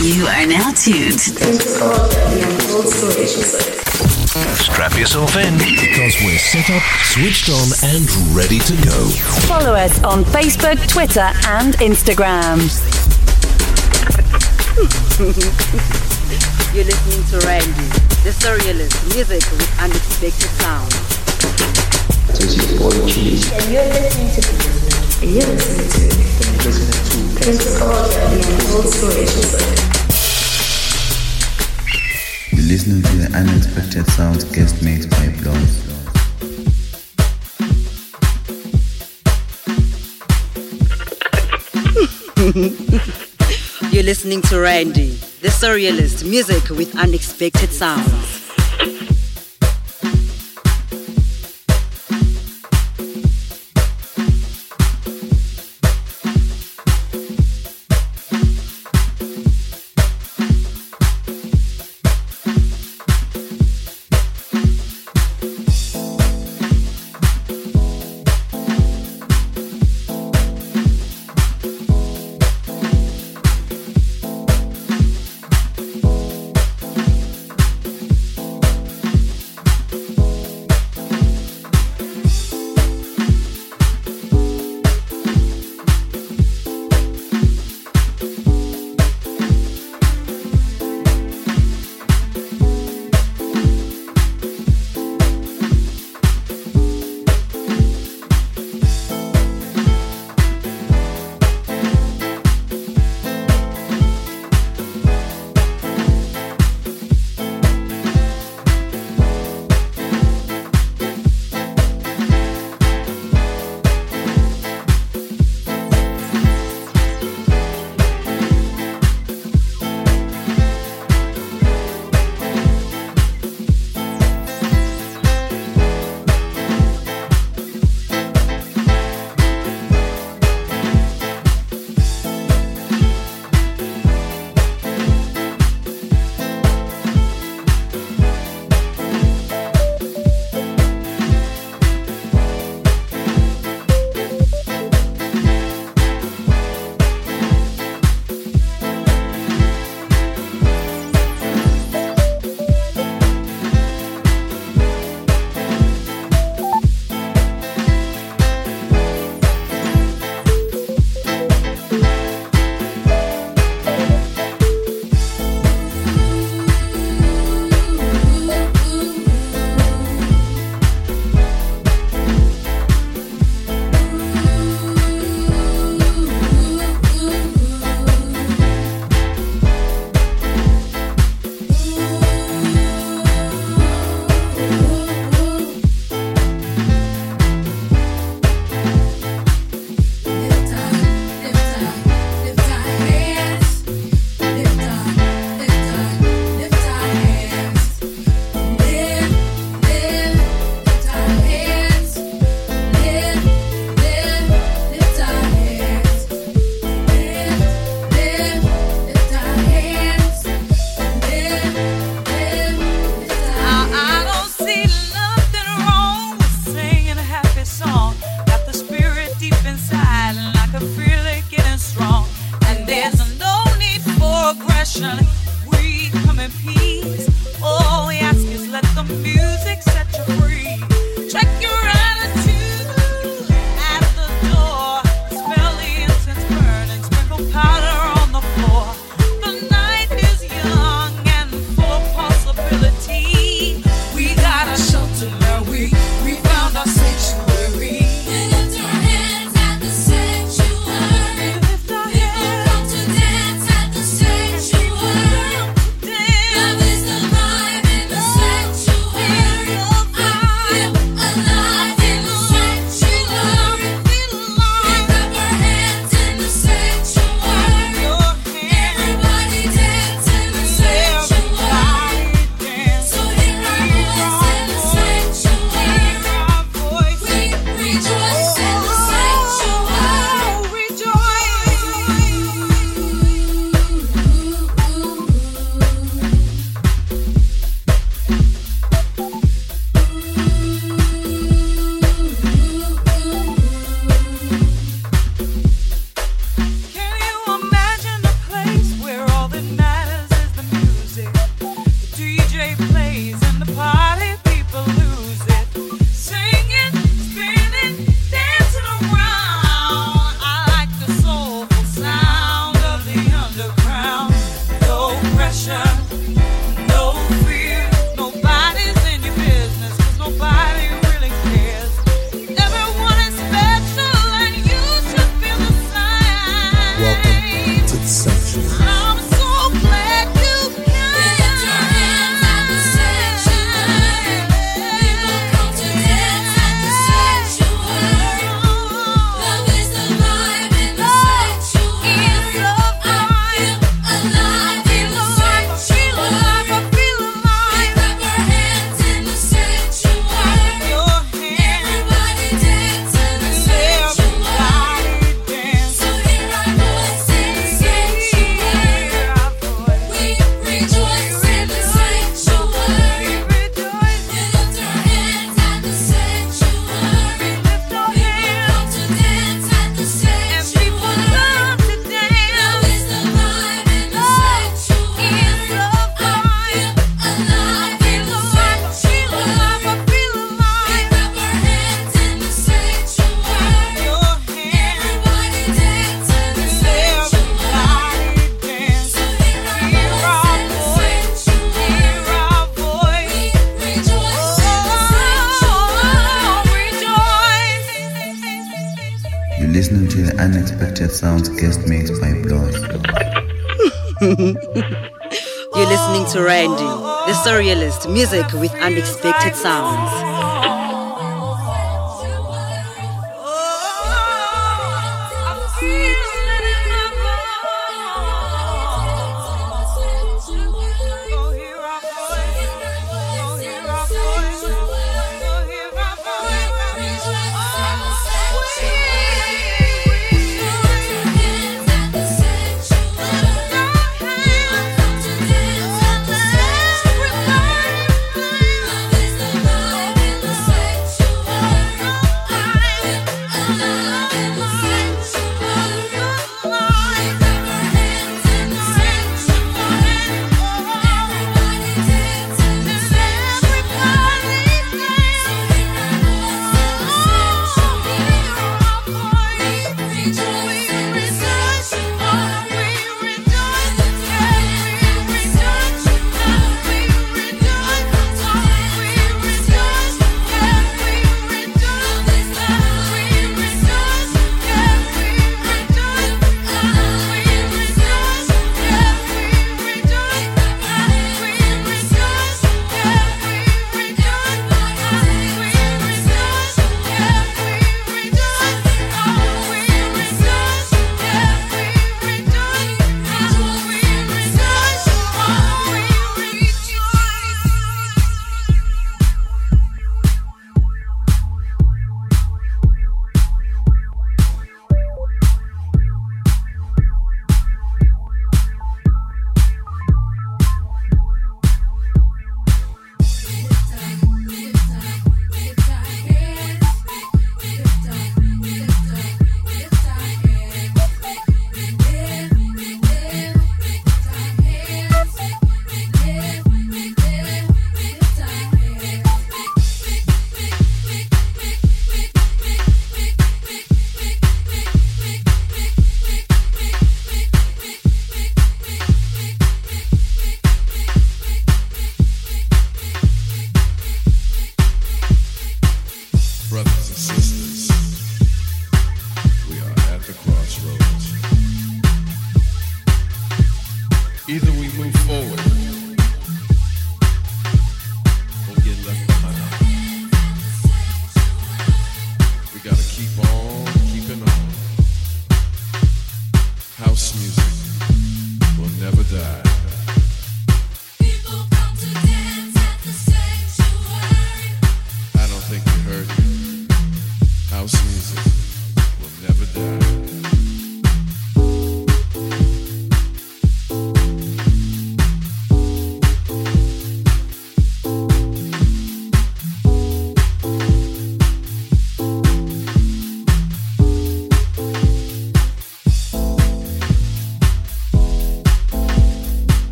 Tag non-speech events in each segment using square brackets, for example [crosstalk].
You are now tuned. Strap yourself in because we're set up, switched on, and ready to go. Follow us on Facebook, Twitter, and Instagram. [laughs] You're listening to Randy, the surrealist music with unexpected sound. And you're listening to you're listening to the Unexpected Sounds guest mix by. [laughs] You're listening to Randy, the surrealist music with unexpected sounds. Music with unexpected sounds.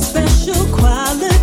special quality.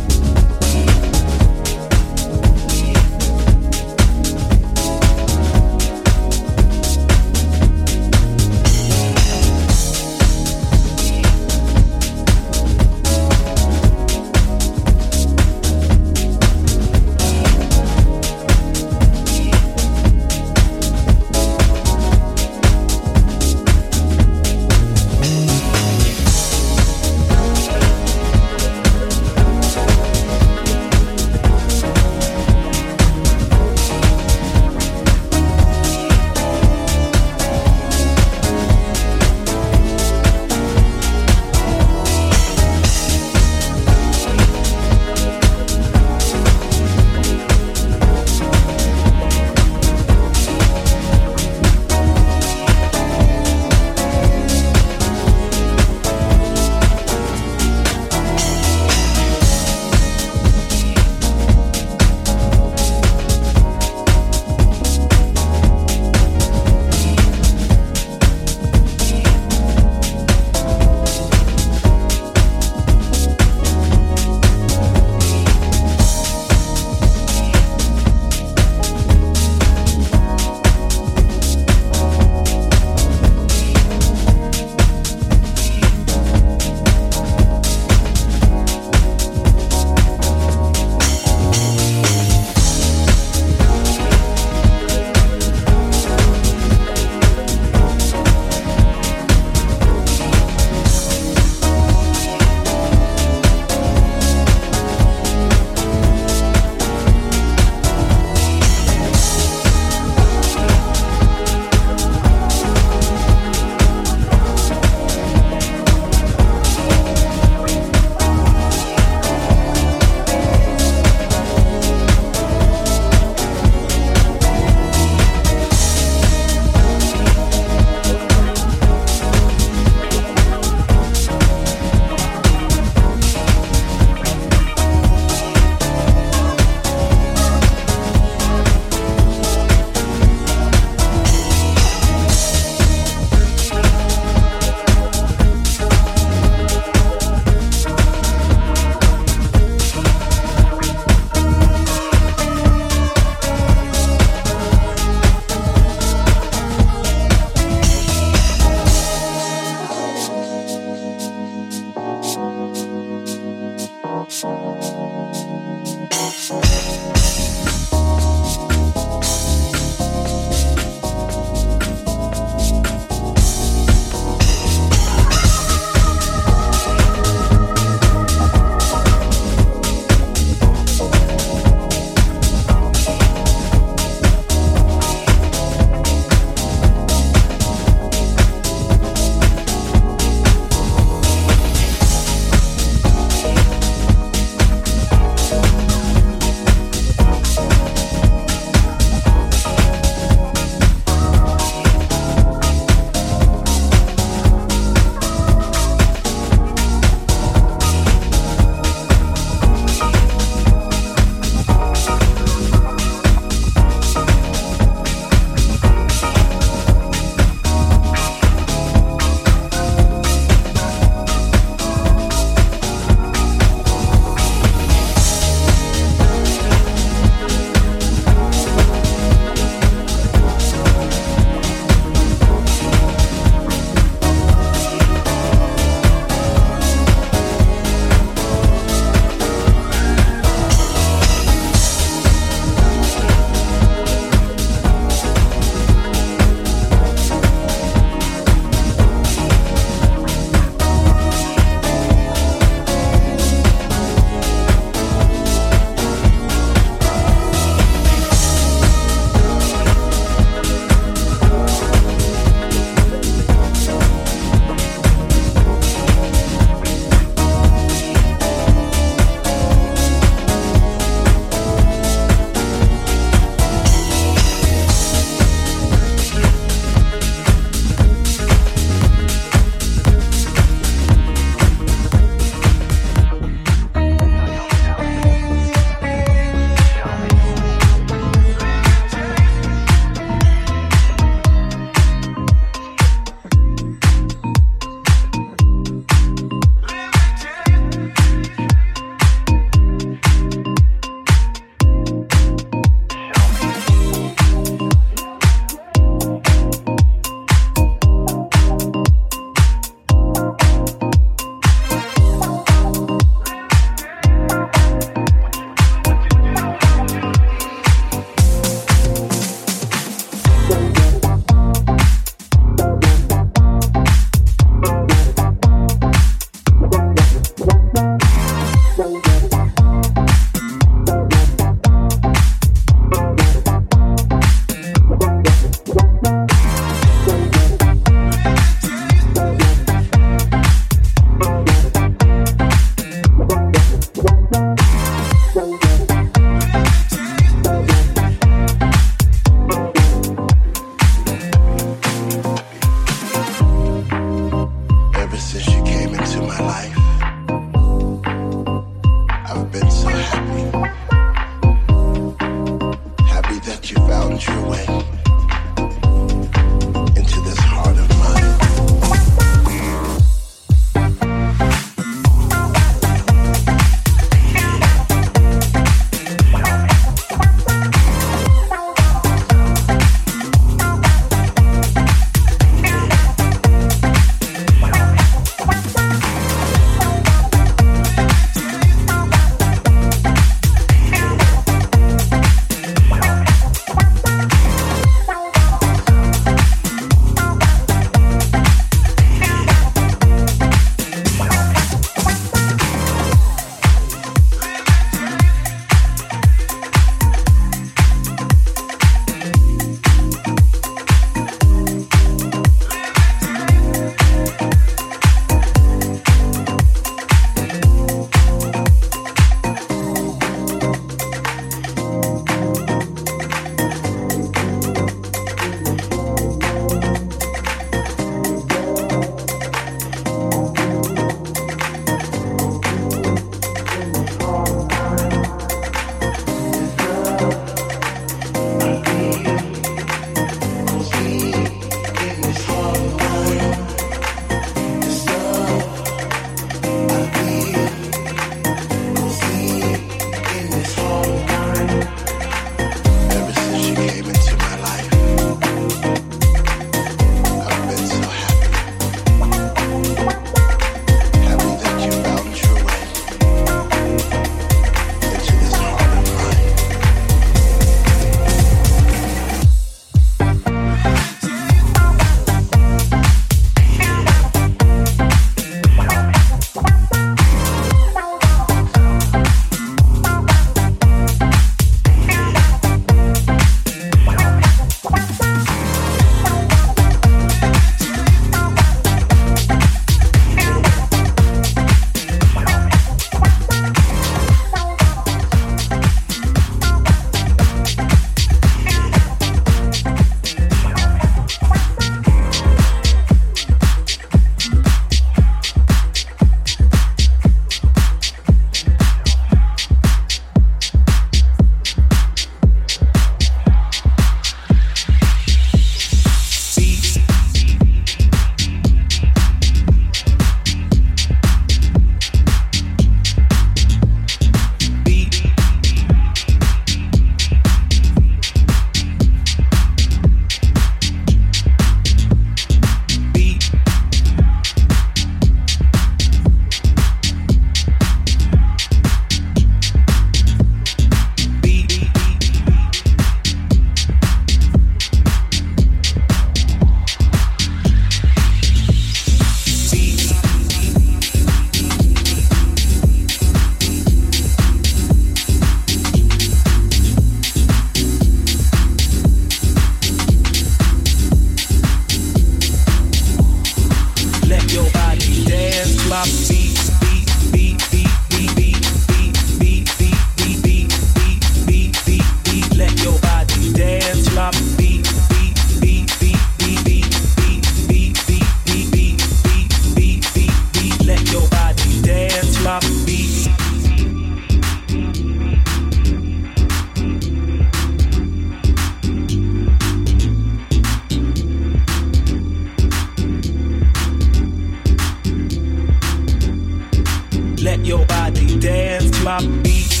dance to my beat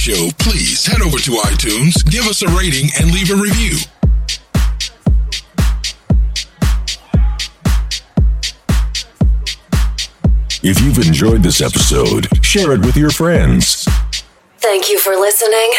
show, please head over to iTunes, give us a rating, and leave a review. If you've enjoyed this episode, share it with your friends. Thank you for listening.